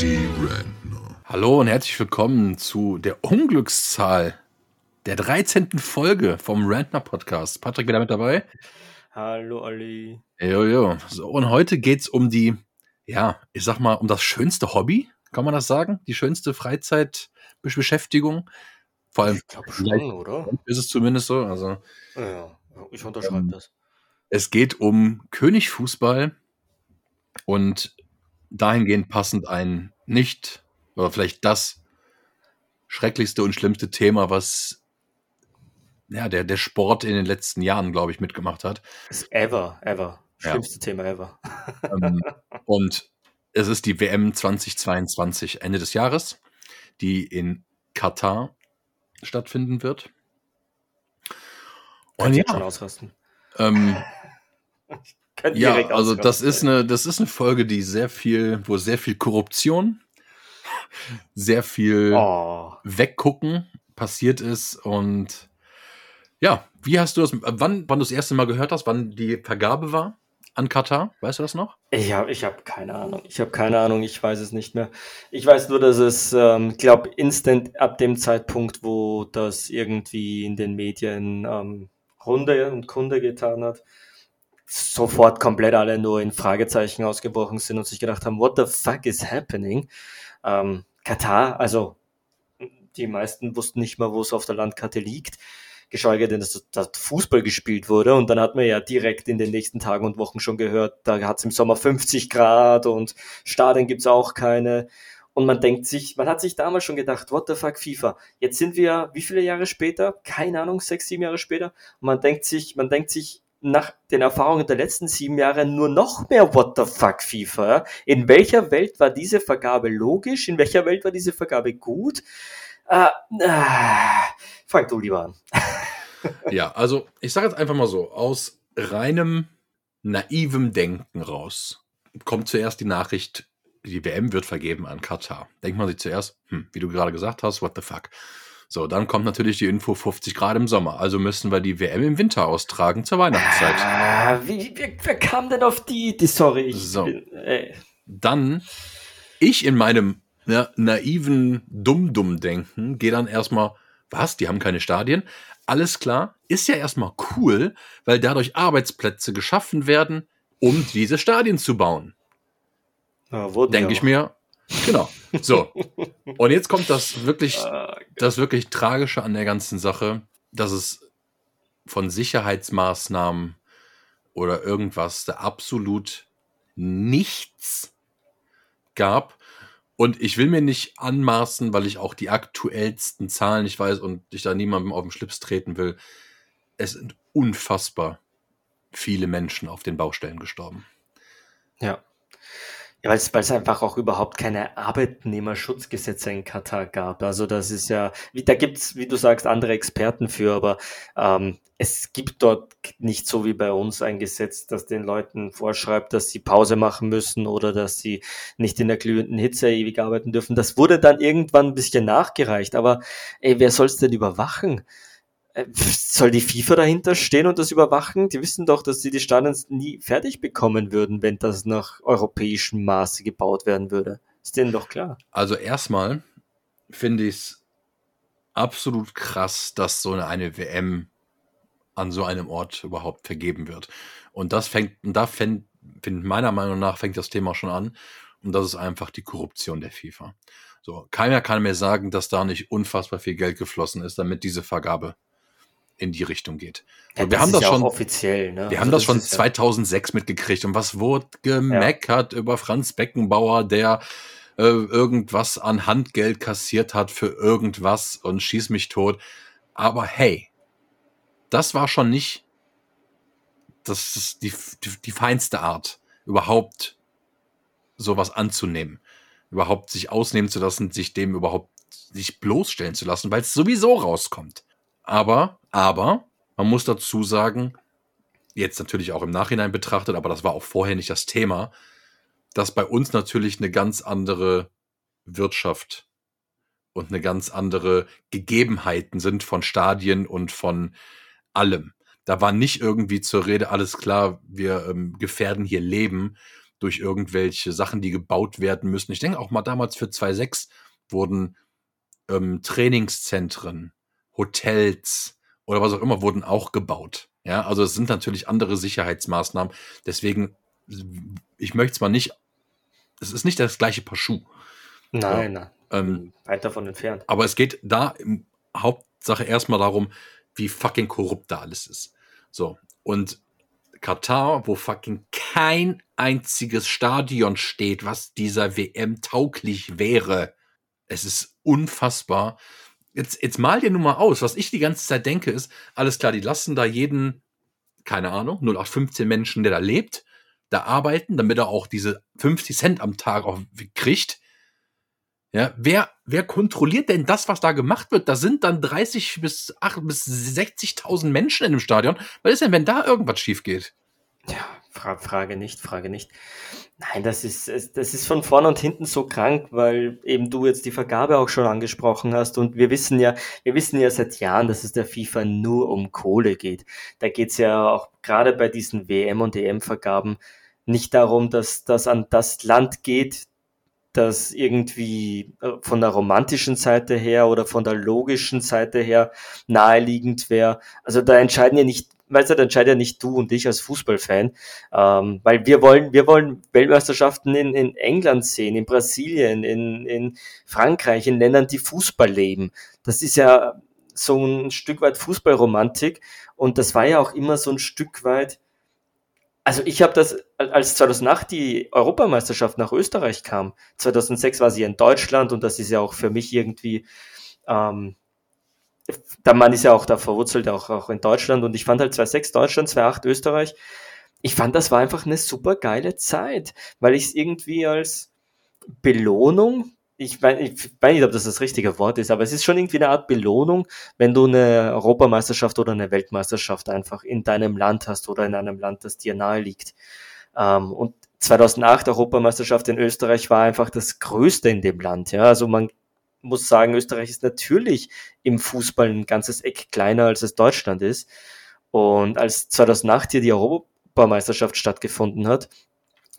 Die Rentner. Hallo und herzlich willkommen zu der Unglückszahl der 13. Folge vom Rantner Podcast. Patrick wieder mit dabei. Hallo Olli. Jojo. So, und heute geht's um die, ja, ich sag mal, um das schönste Hobby, kann man das sagen? Die schönste Freizeitbeschäftigung. Vor allem Ich glaube schon, oder? ist es zumindest so. Also Ja, ich unterschreibe Ähm, das. es geht um Königfußball und dahingehend passend ein nicht, oder vielleicht das schrecklichste und schlimmste Thema, was ja, der, der Sport in den letzten Jahren, glaube ich, mitgemacht hat. Ever, ever. Ja. Schlimmste Thema ever. Ähm, und es ist die WM 2022, Ende des Jahres, die in Katar stattfinden wird. Und Könnt ihr schon ja, ausrasten. ähm, Könnt ja, direkt also das ist eine, das ist eine Folge, die sehr viel, wo sehr viel Korruption, sehr viel Oh, Weggucken passiert ist und ja, wie hast du das, wann, wann du das erste Mal gehört hast, wann die Vergabe war an Katar? Weißt du das noch? ich habe ich hab keine Ahnung. Ich habe keine Ahnung. Ich weiß es nicht mehr. Ich weiß nur, dass es, ähm, glaube instant ab dem Zeitpunkt, wo das irgendwie in den Medien ähm, Runde und Kunde getan hat, sofort komplett alle nur in Fragezeichen ausgebrochen sind und sich gedacht haben, what the fuck is happening? Ähm, Katar, also die meisten wussten nicht mal, wo es auf der Landkarte liegt, geschweige denn, dass dort Fußball gespielt wurde. Und dann hat man ja direkt in den nächsten Tagen und Wochen schon gehört, da hat es im Sommer 50 Grad und Stadien gibt's auch keine. Und man denkt sich, man hat sich damals schon gedacht, what the fuck FIFA? Jetzt sind wir, wie viele Jahre später? Keine Ahnung, sechs, sieben Jahre später. Und man denkt sich, man denkt sich nach den Erfahrungen der letzten sieben Jahre nur noch mehr what the fuck FIFA. In welcher Welt war diese Vergabe logisch? In welcher Welt war diese Vergabe gut? Äh, äh, fang du lieber an. Ja, also ich sage jetzt einfach mal so, aus reinem naivem Denken raus kommt zuerst die Nachricht, die WM wird vergeben an Katar. Denkt man sich zuerst, hm, wie du gerade gesagt hast, what the fuck. So, dann kommt natürlich die Info 50 Grad im Sommer. Also müssen wir die WM im Winter austragen zur Weihnachtszeit. Ah, wie, wer, wer kam denn auf die Idee? Sorry, ich So. bin, ey. Dann, ich in meinem ja, naiven Dumm-Dumm-Denken gehe dann erstmal, was, die haben keine Stadien? Alles klar, ist ja erstmal cool, weil dadurch Arbeitsplätze geschaffen werden, um diese Stadien zu bauen. Ja, Denke ich mir. Genau. So. Und jetzt kommt das wirklich, Ah, das wirklich Tragische an der ganzen Sache, dass es von Sicherheitsmaßnahmen oder irgendwas da absolut nichts gab. Und ich will mir nicht anmaßen, weil ich auch die aktuellsten Zahlen nicht weiß und ich da niemandem auf den Schlips treten will. Es sind unfassbar viele Menschen auf den Baustellen gestorben. Ja. Ja, weil es, einfach auch überhaupt keine Arbeitnehmerschutzgesetze in Katar gab. Also das ist ja, wie, da gibt's, wie du sagst, andere Experten für, aber ähm, es gibt dort nicht so wie bei uns ein Gesetz, das den Leuten vorschreibt, dass sie Pause machen müssen oder dass sie nicht in der glühenden Hitze ewig arbeiten dürfen. Das wurde dann irgendwann ein bisschen nachgereicht, aber ey, wer soll's denn überwachen? Äh, Soll die FIFA dahinter stehen und das überwachen? Die wissen doch, dass sie die Stadien nie fertig bekommen würden, wenn das nach europäischem Maße gebaut werden würde. Ist denen doch klar. Also erstmal finde ich es absolut krass, dass so eine, eine WM an so einem Ort überhaupt vergeben wird. Und das fängt, und da fängt, meiner Meinung nach fängt das Thema schon an. Und das ist einfach die Korruption der FIFA. So, keiner kann mir sagen, dass da nicht unfassbar viel Geld geflossen ist, damit diese Vergabe in die Richtung geht. So, wir haben ist das ja schon, offiziell. Ne? wir Also haben das schon ist ja- 2006 mitgekriegt und was wurde gemeckert über Franz Beckenbauer, der äh, irgendwas an Handgeld kassiert hat für irgendwas und schieß mich tot. Aber hey, das war schon nicht das ist die, die, die feinste Art, überhaupt sowas anzunehmen, überhaupt sich ausnehmen zu lassen, sich dem überhaupt sich bloßstellen zu lassen, weil es sowieso rauskommt. Aber, aber, man muss dazu sagen, jetzt natürlich auch im Nachhinein betrachtet, aber das war auch vorher nicht das Thema, dass bei uns natürlich eine ganz andere Wirtschaft und eine ganz andere Gegebenheiten sind von Stadien und von allem. Da war nicht irgendwie zur Rede, alles klar, wir ähm, gefährden hier Leben, durch irgendwelche Sachen, die gebaut werden müssen. Ich denke auch mal damals für 2.6 wurden ähm, Trainingszentren, Hotels oder was auch immer wurden auch gebaut. Ja, also es sind natürlich andere Sicherheitsmaßnahmen. Deswegen, ich möchte zwar nicht, es ist nicht das gleiche Paar Schuh. Nein, ja, nein. Ähm, weit davon entfernt. Aber es geht da im Hauptsache erstmal darum, wie fucking korrupt da alles ist. So. Und Katar, wo fucking kein einziges Stadion steht, was dieser WM tauglich wäre. Es ist unfassbar. Jetzt, jetzt mal dir nur mal aus. Was ich die ganze Zeit denke, ist, alles klar, die lassen da jeden, keine Ahnung, 0815 Menschen, der da lebt, da arbeiten, damit er auch diese 50 Cent am Tag auch kriegt. Ja, wer, wer kontrolliert denn das, was da gemacht wird? Da sind dann 30 bis 8 bis 60.000 Menschen in dem Stadion. Was ist denn, wenn da irgendwas schief geht? Ja, Fra Frage nicht, Frage nicht. Nein, das ist, das ist von vorn und hinten so krank, weil eben du jetzt die Vergabe auch schon angesprochen hast und wir wissen ja, wir wissen ja seit Jahren, dass es der FIFA nur um Kohle geht. Da geht's ja auch gerade bei diesen WM- und EM-Vergaben nicht darum, dass das an das Land geht, das irgendwie äh, von der romantischen Seite her oder von der logischen Seite her naheliegend wäre. Also da entscheiden ja nicht, du, da entscheidet ja nicht du und ich als Fußballfan, ähm, weil wir wollen, wir wollen Weltmeisterschaften in, in England sehen, in Brasilien, in, in Frankreich, in Ländern, die Fußball leben. Das ist ja so ein Stück weit Fußballromantik und das war ja auch immer so ein Stück weit also ich habe das, als 2008 die Europameisterschaft nach Österreich kam, 2006 war sie in Deutschland und das ist ja auch für mich irgendwie, ähm, der Mann ist ja auch da verwurzelt, auch, auch in Deutschland und ich fand halt 2006 Deutschland, 2008 Österreich, ich fand, das war einfach eine super geile Zeit, weil ich es irgendwie als Belohnung ich weiß, ich weiß nicht, ob das das richtige Wort ist, aber es ist schon irgendwie eine Art Belohnung, wenn du eine Europameisterschaft oder eine Weltmeisterschaft einfach in deinem Land hast oder in einem Land, das dir nahe liegt. Ähm, und 2008 Europameisterschaft in Österreich war einfach das Größte in dem Land. Ja, also man muss sagen, Österreich ist natürlich im Fußball ein ganzes Eck kleiner als es Deutschland ist. Und als 2008 hier die Europameisterschaft stattgefunden hat,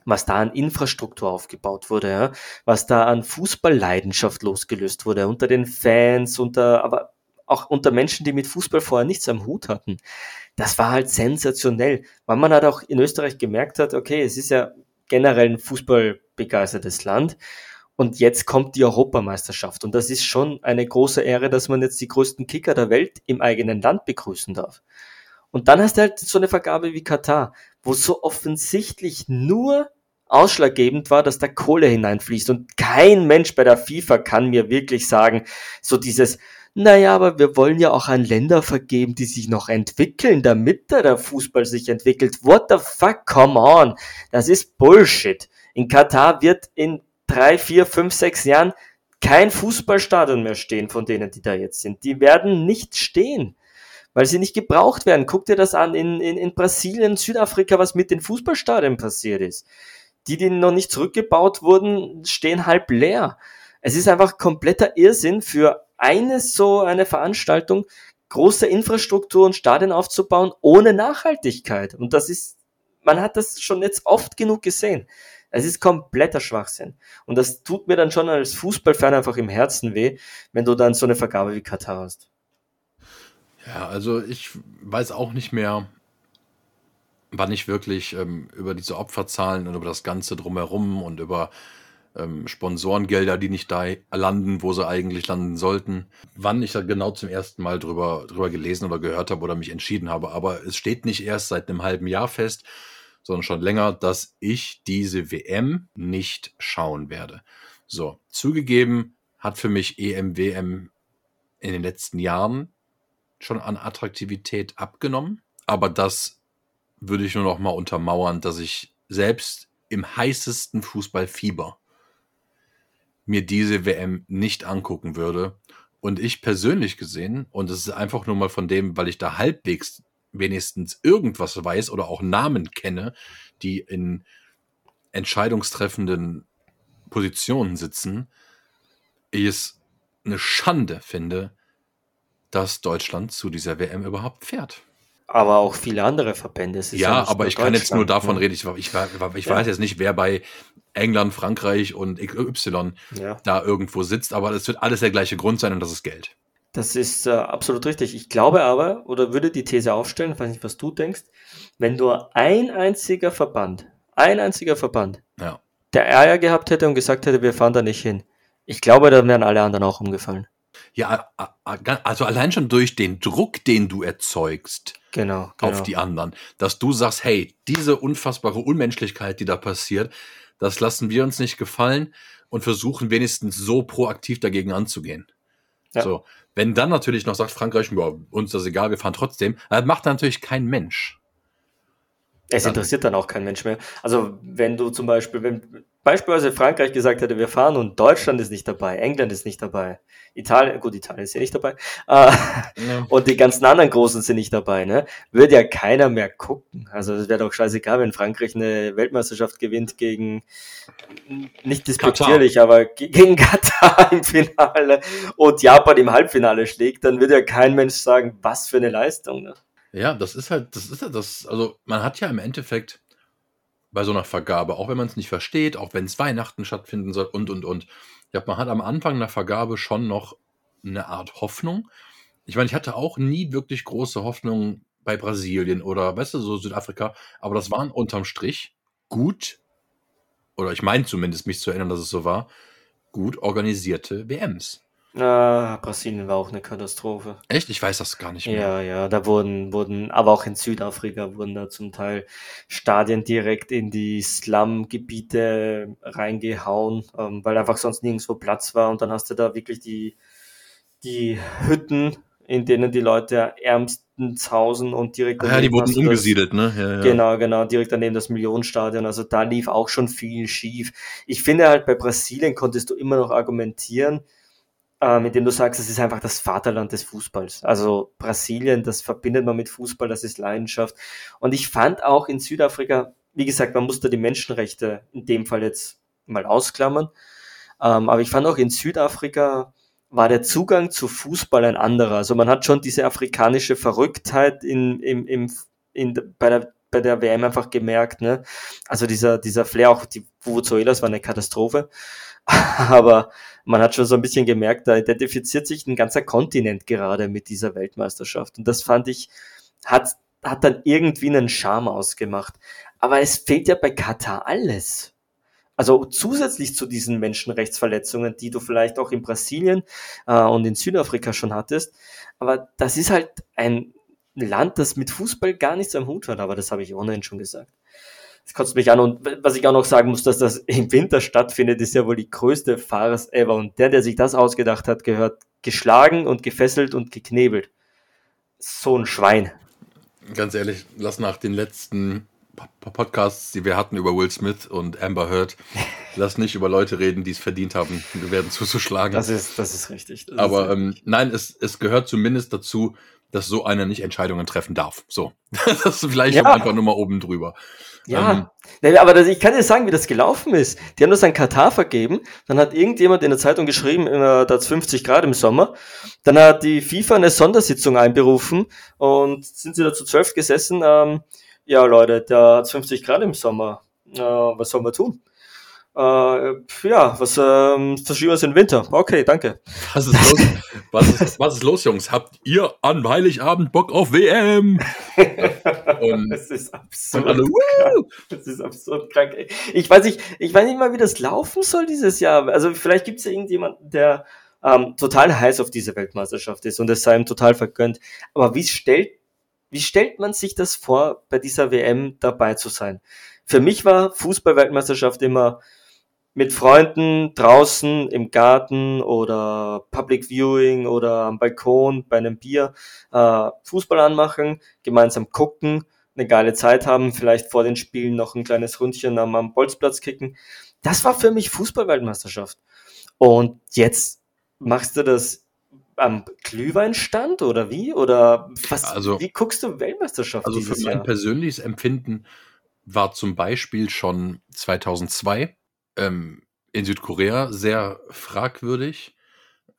was da an Infrastruktur aufgebaut wurde, ja, was da an Fußballleidenschaft losgelöst wurde unter den Fans, unter, aber auch unter Menschen, die mit Fußball vorher nichts am Hut hatten. Das war halt sensationell, weil man halt auch in Österreich gemerkt hat, okay, es ist ja generell ein fußballbegeistertes Land und jetzt kommt die Europameisterschaft und das ist schon eine große Ehre, dass man jetzt die größten Kicker der Welt im eigenen Land begrüßen darf. Und dann hast du halt so eine Vergabe wie Katar, wo so offensichtlich nur ausschlaggebend war, dass da Kohle hineinfließt. Und kein Mensch bei der FIFA kann mir wirklich sagen, so dieses, naja, aber wir wollen ja auch an Länder vergeben, die sich noch entwickeln, damit da der Fußball sich entwickelt. What the fuck, come on. Das ist Bullshit. In Katar wird in drei, vier, fünf, sechs Jahren kein Fußballstadion mehr stehen von denen, die da jetzt sind. Die werden nicht stehen weil sie nicht gebraucht werden. Guck dir das an in, in, in Brasilien, Südafrika, was mit den Fußballstadien passiert ist die, die noch nicht zurückgebaut wurden, stehen halb leer. Es ist einfach kompletter Irrsinn für eine so eine Veranstaltung, große Infrastruktur und Stadien aufzubauen ohne Nachhaltigkeit. Und das ist, man hat das schon jetzt oft genug gesehen. Es ist kompletter Schwachsinn. Und das tut mir dann schon als Fußballfan einfach im Herzen weh, wenn du dann so eine Vergabe wie Katar hast. Ja, also ich weiß auch nicht mehr, wann ich wirklich ähm, über diese Opferzahlen und über das Ganze drumherum und über ähm, Sponsorengelder, die nicht da landen, wo sie eigentlich landen sollten, wann ich da genau zum ersten Mal drüber, drüber gelesen oder gehört habe oder mich entschieden habe. Aber es steht nicht erst seit einem halben Jahr fest, sondern schon länger, dass ich diese WM nicht schauen werde. So, zugegeben hat für mich EM, WM in den letzten Jahren schon an Attraktivität abgenommen. Aber das würde ich nur noch mal untermauern, dass ich selbst im heißesten Fußballfieber mir diese WM nicht angucken würde. Und ich persönlich gesehen, und es ist einfach nur mal von dem, weil ich da halbwegs wenigstens irgendwas weiß oder auch Namen kenne, die in entscheidungstreffenden Positionen sitzen, ich es eine Schande finde, dass Deutschland zu dieser WM überhaupt fährt. Aber auch viele andere Verbände. ja, ja aber ich kann jetzt nur davon ne? reden. Ich, ich, ich weiß jetzt nicht, wer bei England, Frankreich und XY ja. da irgendwo sitzt, aber es wird alles der gleiche Grund sein und das ist Geld. Das ist äh, absolut richtig. Ich glaube aber, oder würde die These aufstellen, ich weiß nicht, was du denkst, wenn nur ein einziger Verband, ein einziger Verband, ja. der Eier gehabt hätte und gesagt hätte, wir fahren da nicht hin, ich glaube, dann wären alle anderen auch umgefallen. Ja, also allein schon durch den Druck, den du erzeugst genau, genau. auf die anderen, dass du sagst, hey, diese unfassbare Unmenschlichkeit, die da passiert, das lassen wir uns nicht gefallen und versuchen wenigstens so proaktiv dagegen anzugehen. Ja. So, wenn dann natürlich noch sagt Frankreich, ja, uns das egal, wir fahren trotzdem, das macht natürlich kein Mensch. Es dann, interessiert dann auch kein Mensch mehr. Also wenn du zum Beispiel, wenn beispielsweise Frankreich gesagt hätte, wir fahren und Deutschland ist nicht dabei, England ist nicht dabei, Italien, gut, Italien ist ja nicht dabei, äh, ja. und die ganzen anderen Großen sind nicht dabei, ne, würde ja keiner mehr gucken. Also es wäre doch scheißegal, wenn Frankreich eine Weltmeisterschaft gewinnt gegen, nicht dispektierlich, aber gegen Katar im Finale und Japan im Halbfinale schlägt, dann würde ja kein Mensch sagen, was für eine Leistung. Ne? Ja, das ist halt, das ist halt das, also man hat ja im Endeffekt bei so einer Vergabe, auch wenn man es nicht versteht, auch wenn es Weihnachten stattfinden soll und und und. Ich glaube, man hat am Anfang einer Vergabe schon noch eine Art Hoffnung. Ich meine, ich hatte auch nie wirklich große Hoffnung bei Brasilien oder, weißt du, so Südafrika, aber das waren unterm Strich gut, oder ich meine zumindest mich zu erinnern, dass es so war, gut organisierte WMs. Ah, Brasilien war auch eine Katastrophe. Echt? Ich weiß das gar nicht mehr. Ja, ja, da wurden, wurden, aber auch in Südafrika wurden da zum Teil Stadien direkt in die Slum-Gebiete reingehauen, ähm, weil einfach sonst nirgendwo Platz war und dann hast du da wirklich die, die Hütten, in denen die Leute ärmstens hausen und direkt Ja, die wurden umgesiedelt, das, ne? Ja, ja. Genau, genau, direkt daneben das Millionenstadion. Also da lief auch schon viel schief. Ich finde halt, bei Brasilien konntest du immer noch argumentieren, äh, mit dem du sagst, es ist einfach das Vaterland des Fußballs. Also Brasilien, das verbindet man mit Fußball, das ist Leidenschaft. Und ich fand auch in Südafrika, wie gesagt, man muss da die Menschenrechte in dem Fall jetzt mal ausklammern. Ähm, aber ich fand auch in Südafrika war der Zugang zu Fußball ein anderer. Also man hat schon diese afrikanische Verrücktheit in, im, im, in, bei der bei der WM einfach gemerkt, ne? Also dieser, dieser Flair, auch die Vuvuzelas war eine Katastrophe. Aber man hat schon so ein bisschen gemerkt, da identifiziert sich ein ganzer Kontinent gerade mit dieser Weltmeisterschaft. Und das fand ich, hat, hat dann irgendwie einen Charme ausgemacht. Aber es fehlt ja bei Katar alles. Also zusätzlich zu diesen Menschenrechtsverletzungen, die du vielleicht auch in Brasilien äh, und in Südafrika schon hattest. Aber das ist halt ein Land, das mit Fußball gar nichts am Hut hat. Aber das habe ich ohnehin schon gesagt. Das kotzt mich an. Und was ich auch noch sagen muss, dass das im Winter stattfindet, ist ja wohl die größte Farce ever. Und der, der sich das ausgedacht hat, gehört geschlagen und gefesselt und geknebelt. So ein Schwein. Ganz ehrlich, lass nach den letzten Podcasts, die wir hatten über Will Smith und Amber Heard, lass nicht über Leute reden, die es verdient haben, wir werden zuzuschlagen. Das ist, das ist richtig. Das Aber ist ähm, nein, es, es gehört zumindest dazu, dass so einer nicht Entscheidungen treffen darf. So. das ist vielleicht ja. einfach nur mal oben drüber. Ja, ähm, aber das, ich kann dir sagen, wie das gelaufen ist. Die haben das an Katar vergeben, dann hat irgendjemand in der Zeitung geschrieben, da hat 50 Grad im Sommer, dann hat die FIFA eine Sondersitzung einberufen und sind sie da zu zwölf gesessen, ähm, ja Leute, da hat 50 Grad im Sommer, äh, was sollen wir tun? Äh, ja, was ähm, verschieben wir es in den Winter. Okay, danke. Was ist los? was, ist, was ist los, Jungs? Habt ihr an Heiligabend Bock auf WM? Und, das ist absurd. Alle, das ist absurd krank. Ich weiß nicht, ich weiß nicht mal, wie das laufen soll dieses Jahr. Also vielleicht gibt es ja irgendjemanden, der ähm, total heiß auf diese Weltmeisterschaft ist und es sei ihm total vergönnt. Aber wie stellt, wie stellt man sich das vor, bei dieser WM dabei zu sein? Für mich war Fußball-Weltmeisterschaft immer mit Freunden draußen im Garten oder Public Viewing oder am Balkon bei einem Bier äh, Fußball anmachen, gemeinsam gucken, eine geile Zeit haben, vielleicht vor den Spielen noch ein kleines Rundchen am, am Bolzplatz kicken. Das war für mich Fußball-Weltmeisterschaft. Und jetzt machst du das am Glühweinstand oder wie? Oder was, also, wie guckst du Weltmeisterschaft? Also für mein Jahr? persönliches Empfinden war zum Beispiel schon 2002 ähm, in Südkorea sehr fragwürdig.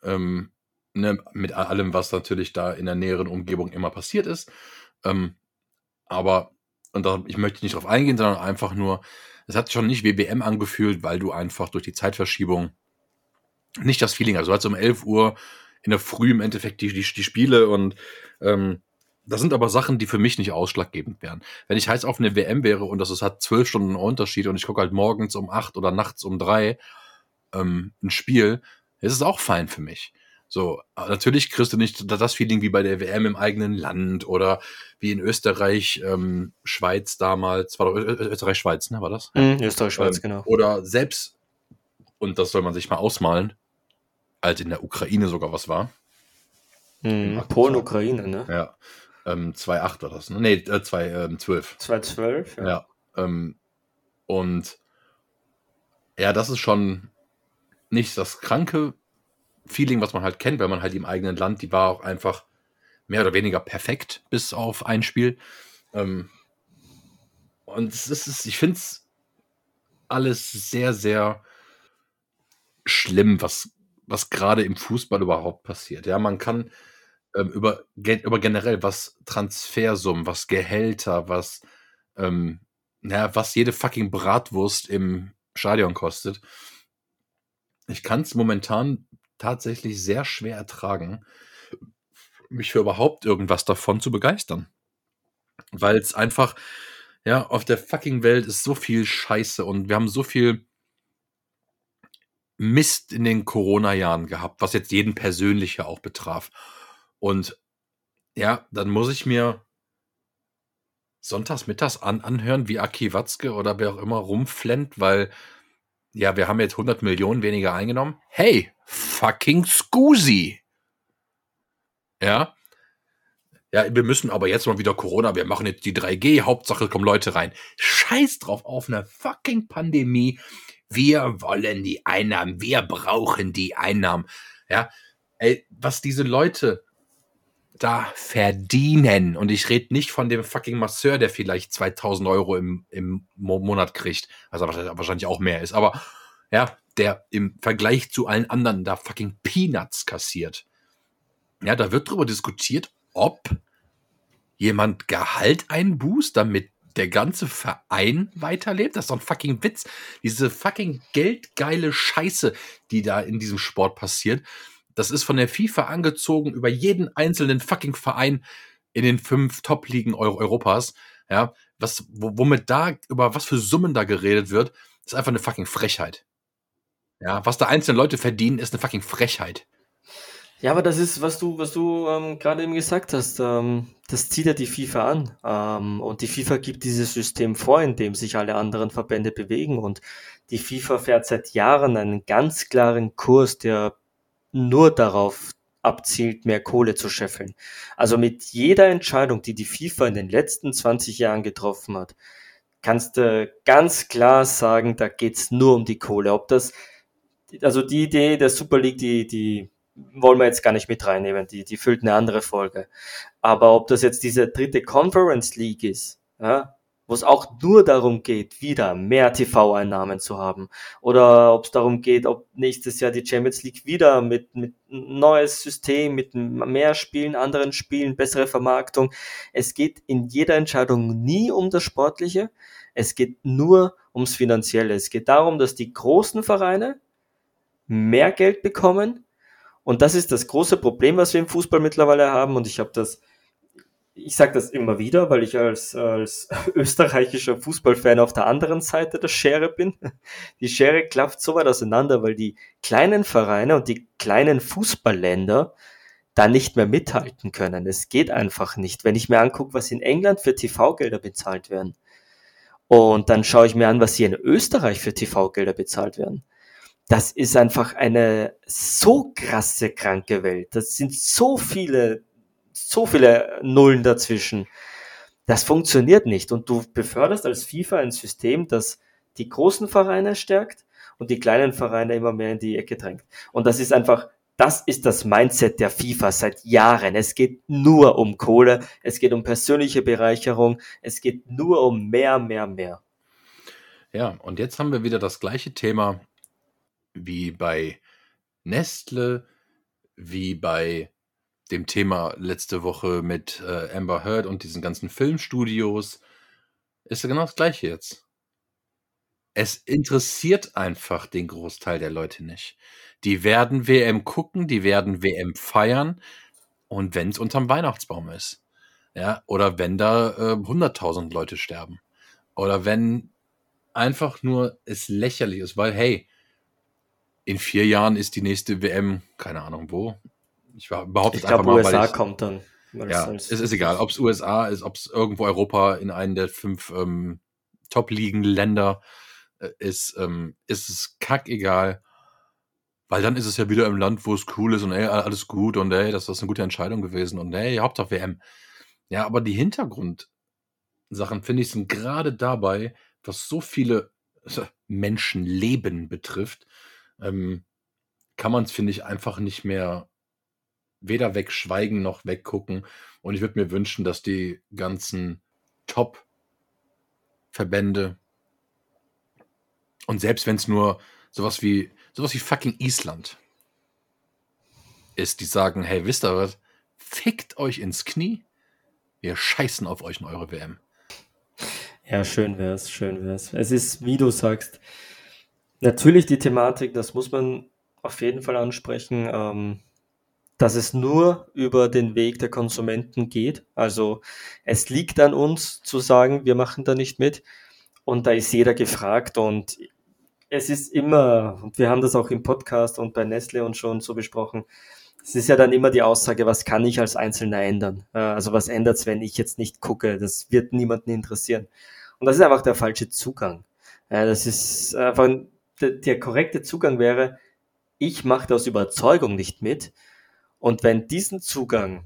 Ähm, ne, mit allem, was natürlich da in der näheren Umgebung immer passiert ist. Ähm, aber, und da, ich möchte nicht drauf eingehen, sondern einfach nur, es hat schon nicht WM angefühlt, weil du einfach durch die Zeitverschiebung nicht das Feeling hast. Du hast um 11 Uhr in der Früh im Endeffekt die, die, die Spiele und ähm, das sind aber Sachen, die für mich nicht ausschlaggebend wären. Wenn ich heiß auf eine WM wäre und das ist, hat zwölf Stunden Unterschied und ich gucke halt morgens um acht oder nachts um drei ähm, ein Spiel, ist es auch fein für mich. So, natürlich kriegst du nicht das Feeling wie bei der WM im eigenen Land oder wie in Österreich, ähm, Schweiz damals, war doch Österreich, Schweiz, ne, war das? Mhm, Österreich, Schweiz, ähm, genau. Oder selbst, und das soll man sich mal ausmalen, als in der Ukraine sogar was war. Mhm, Polen, Ukraine, ne? Ja. Ähm, 2,8 war das, ne? Nee, äh, 2,12. 2,12, ja. ja ähm, und ja, das ist schon nicht das kranke Feeling, was man halt kennt, wenn man halt im eigenen Land, die war auch einfach mehr oder weniger perfekt, bis auf ein Spiel. Ähm, und es ist, ich finde es alles sehr, sehr schlimm, was, was gerade im Fußball überhaupt passiert. Ja, man kann ähm, über, über generell, was Transfersummen, was Gehälter, was, ähm, ja, was jede fucking Bratwurst im Stadion kostet. Ich kann es momentan tatsächlich sehr schwer ertragen, mich für überhaupt irgendwas davon zu begeistern. Weil es einfach, ja, auf der fucking Welt ist so viel Scheiße und wir haben so viel Mist in den Corona-Jahren gehabt, was jetzt jeden persönlich ja auch betraf. Und ja, dann muss ich mir sonntags mittags an anhören, wie Aki Watzke oder wer auch immer rumflennt, weil ja, wir haben jetzt 100 Millionen weniger eingenommen. Hey, fucking Scusi. Ja. Ja, wir müssen aber jetzt mal wieder Corona, wir machen jetzt die 3G, Hauptsache kommen Leute rein. Scheiß drauf auf eine fucking Pandemie. Wir wollen die Einnahmen, wir brauchen die Einnahmen. Ja, ey, was diese Leute da verdienen. Und ich rede nicht von dem fucking Masseur, der vielleicht 2000 Euro im, im Monat kriegt, was wahrscheinlich auch mehr ist. Aber ja, der im Vergleich zu allen anderen da fucking Peanuts kassiert. Ja, da wird darüber diskutiert, ob jemand Gehalt einbußt, damit der ganze Verein weiterlebt. Das ist doch ein fucking Witz. Diese fucking geldgeile Scheiße, die da in diesem Sport passiert. Das ist von der FIFA angezogen über jeden einzelnen fucking Verein in den fünf Top-Ligen Euro Europas. Ja, was, womit da, über was für Summen da geredet wird, ist einfach eine fucking Frechheit. Ja, was da einzelne Leute verdienen, ist eine fucking Frechheit. Ja, aber das ist, was du, was du ähm, gerade eben gesagt hast, ähm, das zieht ja die FIFA an. Ähm, und die FIFA gibt dieses System vor, in dem sich alle anderen Verbände bewegen. Und die FIFA fährt seit Jahren einen ganz klaren Kurs, der nur darauf abzielt, mehr Kohle zu scheffeln. Also mit jeder Entscheidung, die die FIFA in den letzten 20 Jahren getroffen hat, kannst du ganz klar sagen, da geht's nur um die Kohle. Ob das, also die Idee der Super League, die, die wollen wir jetzt gar nicht mit reinnehmen, die, die füllt eine andere Folge. Aber ob das jetzt diese dritte Conference League ist, ja, wo es auch nur darum geht, wieder mehr TV-Einnahmen zu haben. Oder ob es darum geht, ob nächstes Jahr die Champions League wieder mit, mit neues System, mit mehr Spielen, anderen Spielen, bessere Vermarktung. Es geht in jeder Entscheidung nie um das Sportliche. Es geht nur ums Finanzielle. Es geht darum, dass die großen Vereine mehr Geld bekommen. Und das ist das große Problem, was wir im Fußball mittlerweile haben. Und ich habe das ich sage das immer wieder, weil ich als, als österreichischer Fußballfan auf der anderen Seite der Schere bin. Die Schere klafft so weit auseinander, weil die kleinen Vereine und die kleinen Fußballländer da nicht mehr mithalten können. Es geht einfach nicht. Wenn ich mir angucke, was in England für TV-Gelder bezahlt werden, und dann schaue ich mir an, was hier in Österreich für TV-Gelder bezahlt werden. Das ist einfach eine so krasse, kranke Welt. Das sind so viele so viele Nullen dazwischen. Das funktioniert nicht. Und du beförderst als FIFA ein System, das die großen Vereine stärkt und die kleinen Vereine immer mehr in die Ecke drängt. Und das ist einfach, das ist das Mindset der FIFA seit Jahren. Es geht nur um Kohle, es geht um persönliche Bereicherung, es geht nur um mehr, mehr, mehr. Ja, und jetzt haben wir wieder das gleiche Thema wie bei Nestle, wie bei dem Thema letzte Woche mit äh, Amber Heard und diesen ganzen Filmstudios, ist ja genau das gleiche jetzt. Es interessiert einfach den Großteil der Leute nicht. Die werden WM gucken, die werden WM feiern und wenn es unterm Weihnachtsbaum ist. Ja, oder wenn da äh, 100.000 Leute sterben. Oder wenn einfach nur es lächerlich ist, weil hey, in vier Jahren ist die nächste WM, keine Ahnung wo. Ich behaupte jetzt einfach mal, USA weil ich, kommt dann. Ja, es ist egal, ob es USA ist, ob es irgendwo Europa in einen der fünf ähm, Top-Ligen-Länder äh, ist, ähm, ist es kackegal. Weil dann ist es ja wieder im Land, wo es cool ist und ey, alles gut und ey, das ist eine gute Entscheidung gewesen und ey, Hauptsache WM. Ja, aber die Hintergrundsachen, finde ich, sind gerade dabei, was so viele äh, Menschenleben betrifft, ähm, kann man es, finde ich, einfach nicht mehr weder wegschweigen noch weggucken. Und ich würde mir wünschen, dass die ganzen Top-Verbände und selbst wenn es nur sowas wie sowas wie fucking Island ist, die sagen, hey, wisst ihr was? Fickt euch ins Knie. Wir scheißen auf euch in eure WM. Ja, schön wär's, schön wär's. Es ist, wie du sagst, natürlich die Thematik, das muss man auf jeden Fall ansprechen, ähm, dass es nur über den Weg der Konsumenten geht. Also es liegt an uns zu sagen, wir machen da nicht mit. Und da ist jeder gefragt und es ist immer, und wir haben das auch im Podcast und bei Nestle und schon so besprochen, es ist ja dann immer die Aussage, was kann ich als Einzelner ändern? Äh, also was ändert es, wenn ich jetzt nicht gucke? Das wird niemanden interessieren. Und das ist einfach der falsche Zugang. Das ist einfach, der, der korrekte Zugang wäre, ich mache aus Überzeugung nicht mit. Und wenn diesen Zugang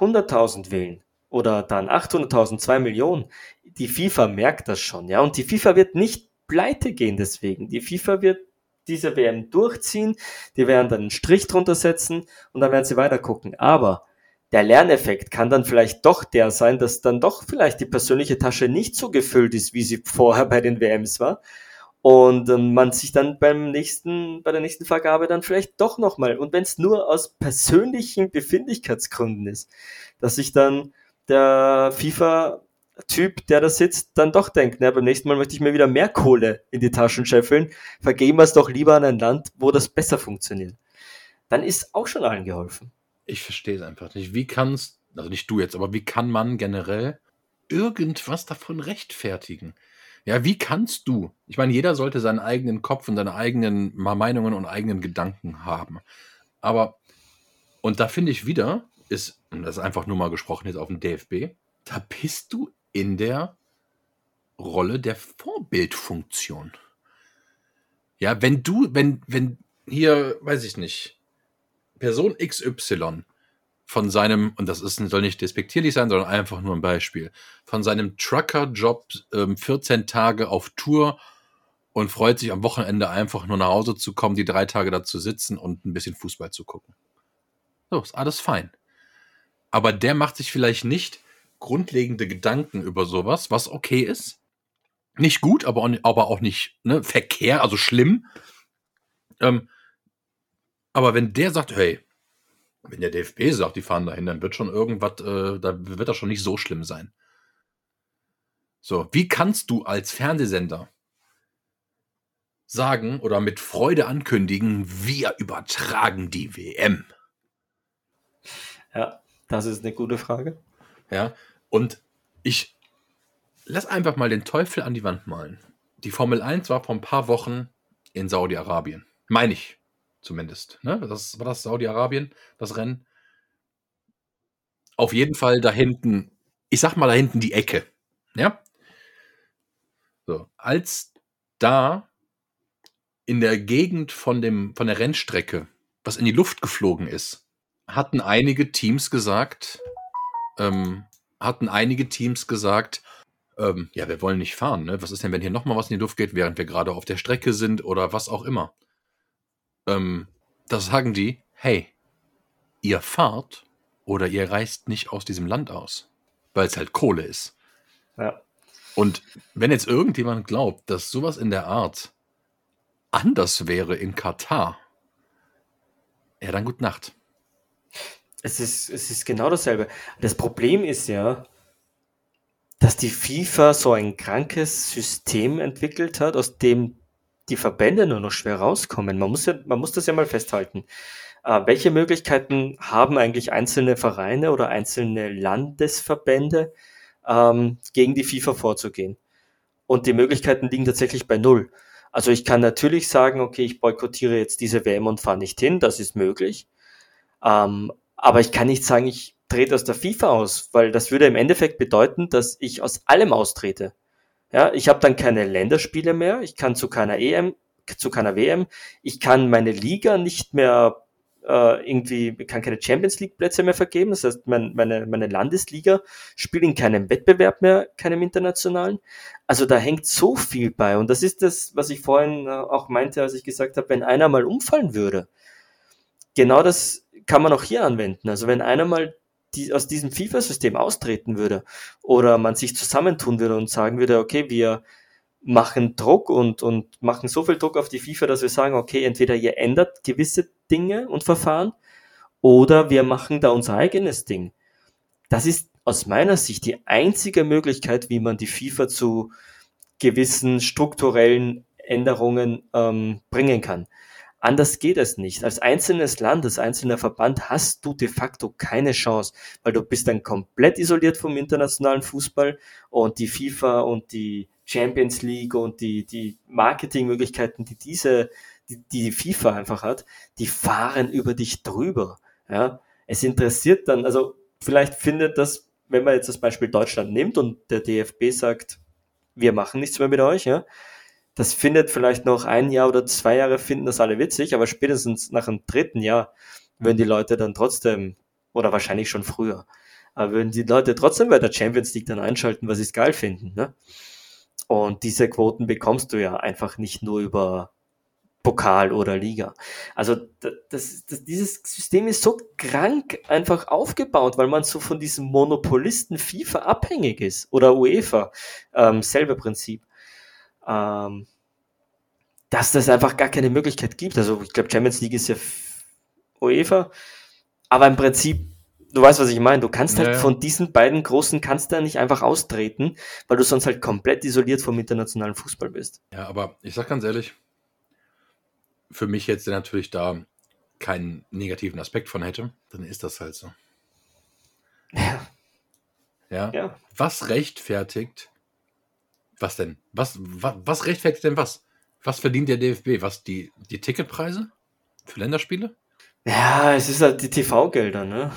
100.000 wählen oder dann 800.000, 2 Millionen, die FIFA merkt das schon, ja. Und die FIFA wird nicht pleite gehen deswegen. Die FIFA wird diese WM durchziehen, die werden dann einen Strich drunter setzen und dann werden sie weiter gucken. Aber der Lerneffekt kann dann vielleicht doch der sein, dass dann doch vielleicht die persönliche Tasche nicht so gefüllt ist, wie sie vorher bei den WMs war. Und ähm, man sich dann beim nächsten, bei der nächsten Vergabe dann vielleicht doch nochmal, und wenn es nur aus persönlichen Befindlichkeitsgründen ist, dass sich dann der FIFA Typ, der da sitzt, dann doch denkt, na, beim nächsten Mal möchte ich mir wieder mehr Kohle in die Taschen scheffeln, vergeben wir es doch lieber an ein Land, wo das besser funktioniert. Dann ist auch schon allen geholfen. Ich verstehe es einfach nicht. Wie kannst, also nicht du jetzt, aber wie kann man generell irgendwas davon rechtfertigen? Ja, wie kannst du? Ich meine, jeder sollte seinen eigenen Kopf und seine eigenen Meinungen und eigenen Gedanken haben. Aber, und da finde ich wieder, ist, und das ist einfach nur mal gesprochen jetzt auf dem DFB, da bist du in der Rolle der Vorbildfunktion. Ja, wenn du, wenn, wenn hier, weiß ich nicht, Person XY von seinem, und das ist, soll nicht despektierlich sein, sondern einfach nur ein Beispiel, von seinem Trucker-Job ähm, 14 Tage auf Tour und freut sich am Wochenende einfach nur nach Hause zu kommen, die drei Tage da zu sitzen und ein bisschen Fußball zu gucken. So, ist alles fein. Aber der macht sich vielleicht nicht grundlegende Gedanken über sowas, was okay ist. Nicht gut, aber auch, aber auch nicht ne, verkehr, also schlimm. Ähm, aber wenn der sagt, hey, wenn der DFB sagt, die fahren dahin, dann wird schon irgendwas, äh, da wird das schon nicht so schlimm sein. So, wie kannst du als Fernsehsender sagen oder mit Freude ankündigen, wir übertragen die WM? Ja, das ist eine gute Frage. Ja, und ich lass einfach mal den Teufel an die Wand malen. Die Formel 1 war vor ein paar Wochen in Saudi-Arabien. Meine ich zumindest. Ne? Das war das Saudi-Arabien, das Rennen. Auf jeden Fall da hinten, ich sag mal da hinten die Ecke. Ja? So, als da in der Gegend von, dem, von der Rennstrecke was in die Luft geflogen ist, hatten einige Teams gesagt, ähm, hatten einige Teams gesagt, ähm, ja, wir wollen nicht fahren. Ne? Was ist denn, wenn hier nochmal was in die Luft geht, während wir gerade auf der Strecke sind oder was auch immer? Ähm, da sagen die, hey, ihr fahrt oder ihr reist nicht aus diesem Land aus, weil es halt Kohle ist. Ja. Und wenn jetzt irgendjemand glaubt, dass sowas in der Art anders wäre in Katar, ja, dann gut Nacht. Es ist, es ist genau dasselbe. Das Problem ist ja, dass die FIFA so ein krankes System entwickelt hat, aus dem die Verbände nur noch schwer rauskommen. Man muss, ja, man muss das ja mal festhalten. Äh, welche Möglichkeiten haben eigentlich einzelne Vereine oder einzelne Landesverbände, ähm, gegen die FIFA vorzugehen? Und die Möglichkeiten liegen tatsächlich bei null. Also ich kann natürlich sagen, okay, ich boykottiere jetzt diese WM und fahre nicht hin, das ist möglich. Ähm, aber ich kann nicht sagen, ich trete aus der FIFA aus, weil das würde im Endeffekt bedeuten, dass ich aus allem austrete. Ja, ich habe dann keine Länderspiele mehr, ich kann zu keiner EM, zu keiner WM, ich kann meine Liga nicht mehr äh, irgendwie, kann keine Champions League Plätze mehr vergeben, das heißt, mein, meine, meine Landesliga spielt in keinem Wettbewerb mehr, keinem internationalen. Also da hängt so viel bei und das ist das, was ich vorhin äh, auch meinte, als ich gesagt habe, wenn einer mal umfallen würde. Genau das kann man auch hier anwenden. Also wenn einer mal die, aus diesem FIFA-System austreten würde oder man sich zusammentun würde und sagen würde, okay, wir machen Druck und, und machen so viel Druck auf die FIFA, dass wir sagen, okay, entweder ihr ändert gewisse Dinge und Verfahren oder wir machen da unser eigenes Ding. Das ist aus meiner Sicht die einzige Möglichkeit, wie man die FIFA zu gewissen strukturellen Änderungen ähm, bringen kann. Anders geht es nicht. Als einzelnes Land, als einzelner Verband hast du de facto keine Chance, weil du bist dann komplett isoliert vom internationalen Fußball und die FIFA und die Champions League und die, die Marketingmöglichkeiten, die diese, die, die FIFA einfach hat, die fahren über dich drüber. Ja, es interessiert dann, also vielleicht findet das, wenn man jetzt das Beispiel Deutschland nimmt und der DFB sagt, wir machen nichts mehr mit euch, ja, das findet vielleicht noch ein Jahr oder zwei Jahre finden das alle witzig, aber spätestens nach dem dritten Jahr würden die Leute dann trotzdem, oder wahrscheinlich schon früher, aber würden die Leute trotzdem bei der Champions League dann einschalten, was sie es geil finden. Ne? Und diese Quoten bekommst du ja einfach nicht nur über Pokal oder Liga. Also das, das, dieses System ist so krank einfach aufgebaut, weil man so von diesem Monopolisten FIFA abhängig ist oder UEFA, ähm, selbe Prinzip ähm, dass das einfach gar keine Möglichkeit gibt. Also ich glaube, Champions League ist ja UEFA, aber im Prinzip, du weißt, was ich meine, du kannst halt ja, von diesen beiden großen kannst du nicht einfach austreten, weil du sonst halt komplett isoliert vom internationalen Fußball bist. Ja, aber ich sag ganz ehrlich, für mich jetzt der natürlich da keinen negativen Aspekt von hätte, dann ist das halt so. Ja. Ja. ja. Was rechtfertigt was denn? Was, was, was rechtfertigt denn was? Was verdient der DFB? Was, die, die Ticketpreise für Länderspiele? Ja, es ist halt die TV-Gelder, ne?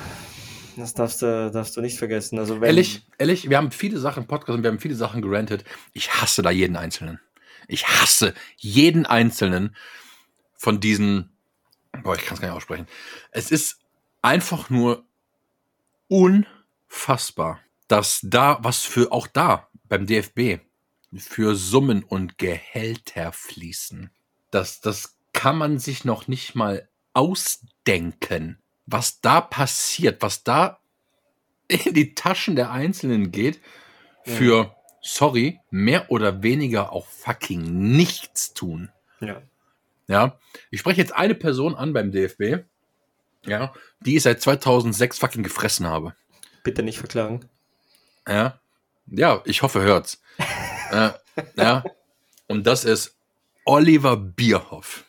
Das darfst du, darfst du nicht vergessen. Also ehrlich, ehrlich, wir haben viele Sachen im Podcast und wir haben viele Sachen gerantet. Ich hasse da jeden Einzelnen. Ich hasse jeden Einzelnen von diesen. Boah, ich kann es gar nicht aussprechen. Es ist einfach nur unfassbar, dass da, was für auch da beim DFB für Summen und Gehälter fließen. Das, das kann man sich noch nicht mal ausdenken, was da passiert, was da in die Taschen der Einzelnen geht, für, ja. sorry, mehr oder weniger auch fucking nichts tun. Ja. Ja. Ich spreche jetzt eine Person an beim DFB, ja, die ich seit 2006 fucking gefressen habe. Bitte nicht verklagen. Ja. Ja, ich hoffe, hört's. ja. Und das ist Oliver Bierhoff.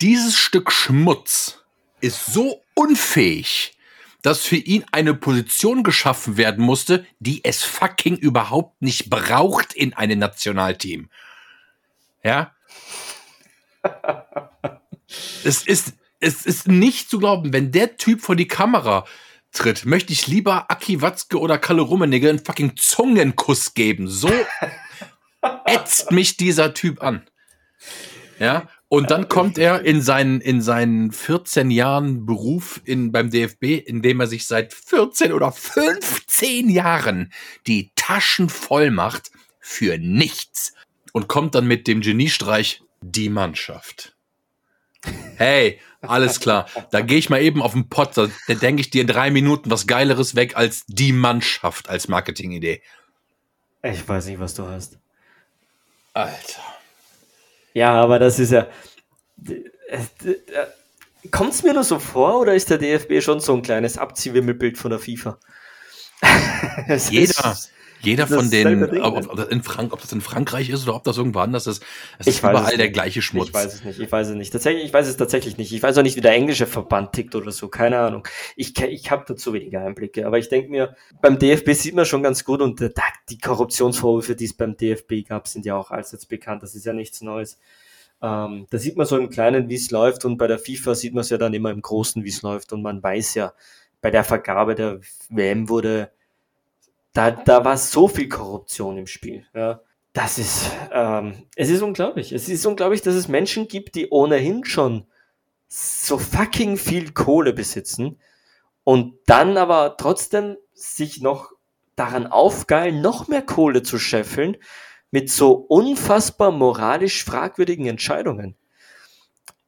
Dieses Stück Schmutz ist so unfähig, dass für ihn eine Position geschaffen werden musste, die es fucking überhaupt nicht braucht in einem Nationalteam. Ja? es ist, es ist nicht zu glauben, wenn der Typ vor die Kamera tritt, möchte ich lieber Aki Watzke oder Kalle Rummenigge einen fucking Zungenkuss geben. So ätzt mich dieser Typ an. Ja, und dann kommt er in seinen, in seinen 14 Jahren Beruf in, beim DFB, in dem er sich seit 14 oder 15 Jahren die Taschen voll macht für nichts und kommt dann mit dem Geniestreich die Mannschaft. Hey, alles klar. Da gehe ich mal eben auf den Pott. Da, da denke ich dir in drei Minuten was Geileres weg als die Mannschaft als Marketingidee. Ich weiß nicht, was du hast. Alter. Ja, aber das ist ja. Kommt es mir nur so vor oder ist der DFB schon so ein kleines Abziehwimmelbild von der FIFA? Jeder, jeder von den, ob, ob, das in Frank, ob das in Frankreich ist oder ob das irgendwo anders ist, es ist überall der gleiche Schmutz. Ich weiß es nicht, ich weiß es nicht. Tatsächlich, ich weiß es tatsächlich nicht. Ich weiß auch nicht, wie der englische Verband tickt oder so, keine Ahnung. Ich, ich habe dazu weniger Einblicke, aber ich denke mir, beim DFB sieht man schon ganz gut und die Korruptionsvorwürfe, die es beim DFB gab, sind ja auch allseits bekannt. Das ist ja nichts Neues. Ähm, da sieht man so im Kleinen, wie es läuft und bei der FIFA sieht man es ja dann immer im Großen, wie es läuft und man weiß ja, bei der Vergabe der WM wurde da, da war so viel Korruption im Spiel. Ja. Das ist, ähm, es ist unglaublich. Es ist unglaublich, dass es Menschen gibt, die ohnehin schon so fucking viel Kohle besitzen und dann aber trotzdem sich noch daran aufgeilen, noch mehr Kohle zu scheffeln mit so unfassbar moralisch fragwürdigen Entscheidungen.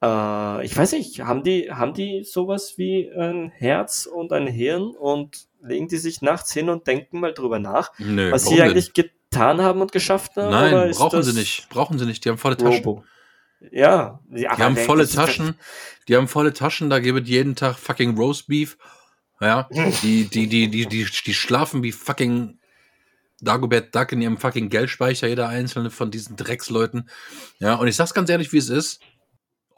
Äh, ich weiß nicht, haben die, haben die sowas wie ein Herz und ein Hirn und legen die sich nachts hin und denken mal drüber nach, Nö, was sie eigentlich denn? getan haben und geschafft haben? Nein, brauchen sie nicht. Brauchen sie nicht. Die haben volle Taschen. Robo. Ja, die haben volle Taschen. Die haben volle Taschen. Da gibt jeden Tag fucking Roastbeef. Ja, die, die, die, die, die, die schlafen wie fucking Dagobert Duck in ihrem fucking Geldspeicher, jeder einzelne von diesen Drecksleuten. Ja, und ich sag's ganz ehrlich, wie es ist.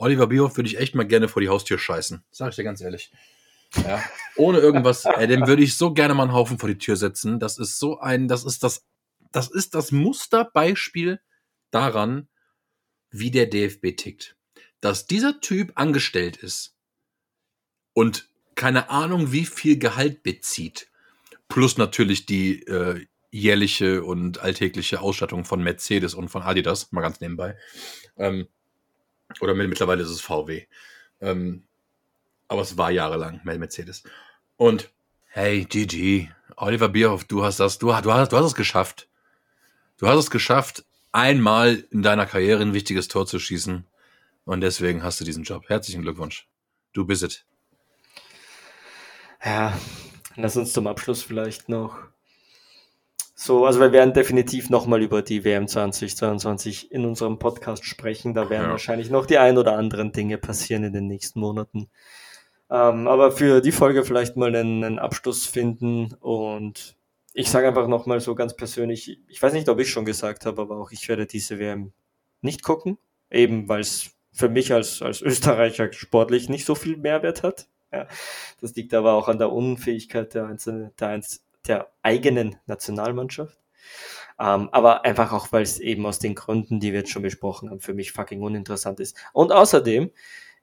Oliver Bierhoff würde ich echt mal gerne vor die Haustür scheißen. Sag ich dir ganz ehrlich. Ja, ohne irgendwas, ey, dem würde ich so gerne mal einen Haufen vor die Tür setzen. Das ist so ein, das ist das, das ist das Musterbeispiel daran, wie der DFB tickt. Dass dieser Typ angestellt ist und keine Ahnung, wie viel Gehalt bezieht, plus natürlich die äh, jährliche und alltägliche Ausstattung von Mercedes und von Adidas, mal ganz nebenbei. Ähm, oder mittlerweile ist es VW. Ähm, aber es war jahrelang Mercedes. Und hey, GG, Oliver Bierhoff, du hast das, du, du, hast, du hast es geschafft. Du hast es geschafft, einmal in deiner Karriere ein wichtiges Tor zu schießen. Und deswegen hast du diesen Job. Herzlichen Glückwunsch. Du bist es. Ja, lass uns zum Abschluss vielleicht noch so, also wir werden definitiv nochmal über die WM 2022 in unserem Podcast sprechen. Da werden ja. wahrscheinlich noch die ein oder anderen Dinge passieren in den nächsten Monaten. Ähm, aber für die Folge vielleicht mal einen, einen Abschluss finden und ich sage einfach nochmal so ganz persönlich, ich weiß nicht, ob ich schon gesagt habe, aber auch ich werde diese WM nicht gucken, eben weil es für mich als, als Österreicher sportlich nicht so viel Mehrwert hat. Ja, das liegt aber auch an der Unfähigkeit der einzelnen, der, einzelnen der eigenen Nationalmannschaft. Ähm, aber einfach auch, weil es eben aus den Gründen, die wir jetzt schon besprochen haben, für mich fucking uninteressant ist. Und außerdem,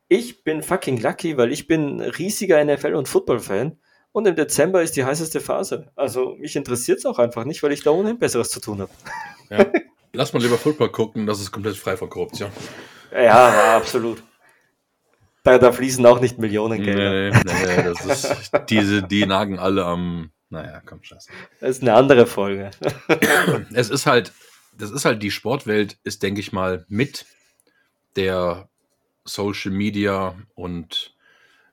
ich bin fucking lucky, weil ich bin riesiger NFL- und Football-Fan. Und im Dezember ist die heißeste Phase. Also mich interessiert es auch einfach nicht, weil ich da ohnehin Besseres zu tun habe. Ja. Lass mal lieber Football gucken, das ist komplett frei von Korruption. Ja, absolut. Da, da fließen auch nicht Millionen Geld. Nee, nee, nee, das ist, diese, die nagen alle am naja, komm, scheiße. Das ist eine andere Folge. es ist halt, das ist halt, die Sportwelt ist, denke ich mal, mit der Social Media und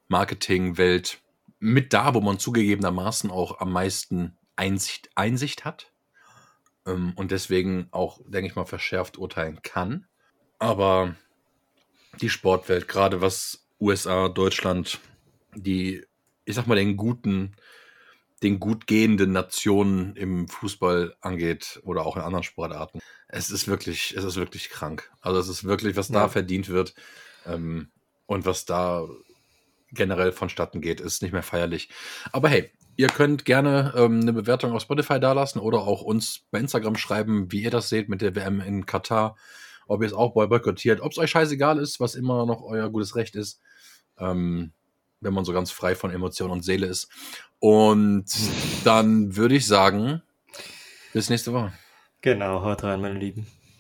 Marketingwelt mit da, wo man zugegebenermaßen auch am meisten Einsicht, Einsicht hat ähm, und deswegen auch, denke ich mal, verschärft urteilen kann. Aber die Sportwelt, gerade was USA, Deutschland, die, ich sag mal, den guten den gut gehenden Nationen im Fußball angeht oder auch in anderen Sportarten. Es ist wirklich, es ist wirklich krank. Also es ist wirklich, was ja. da verdient wird ähm, und was da generell vonstatten geht, ist nicht mehr feierlich. Aber hey, ihr könnt gerne ähm, eine Bewertung auf Spotify dalassen oder auch uns bei Instagram schreiben, wie ihr das seht mit der WM in Katar, ob ihr es auch boykottiert, ob es euch scheißegal ist, was immer noch euer gutes Recht ist. Ähm, wenn man so ganz frei von Emotion und Seele ist. Und dann würde ich sagen, bis nächste Woche. Genau, haut rein, meine Lieben.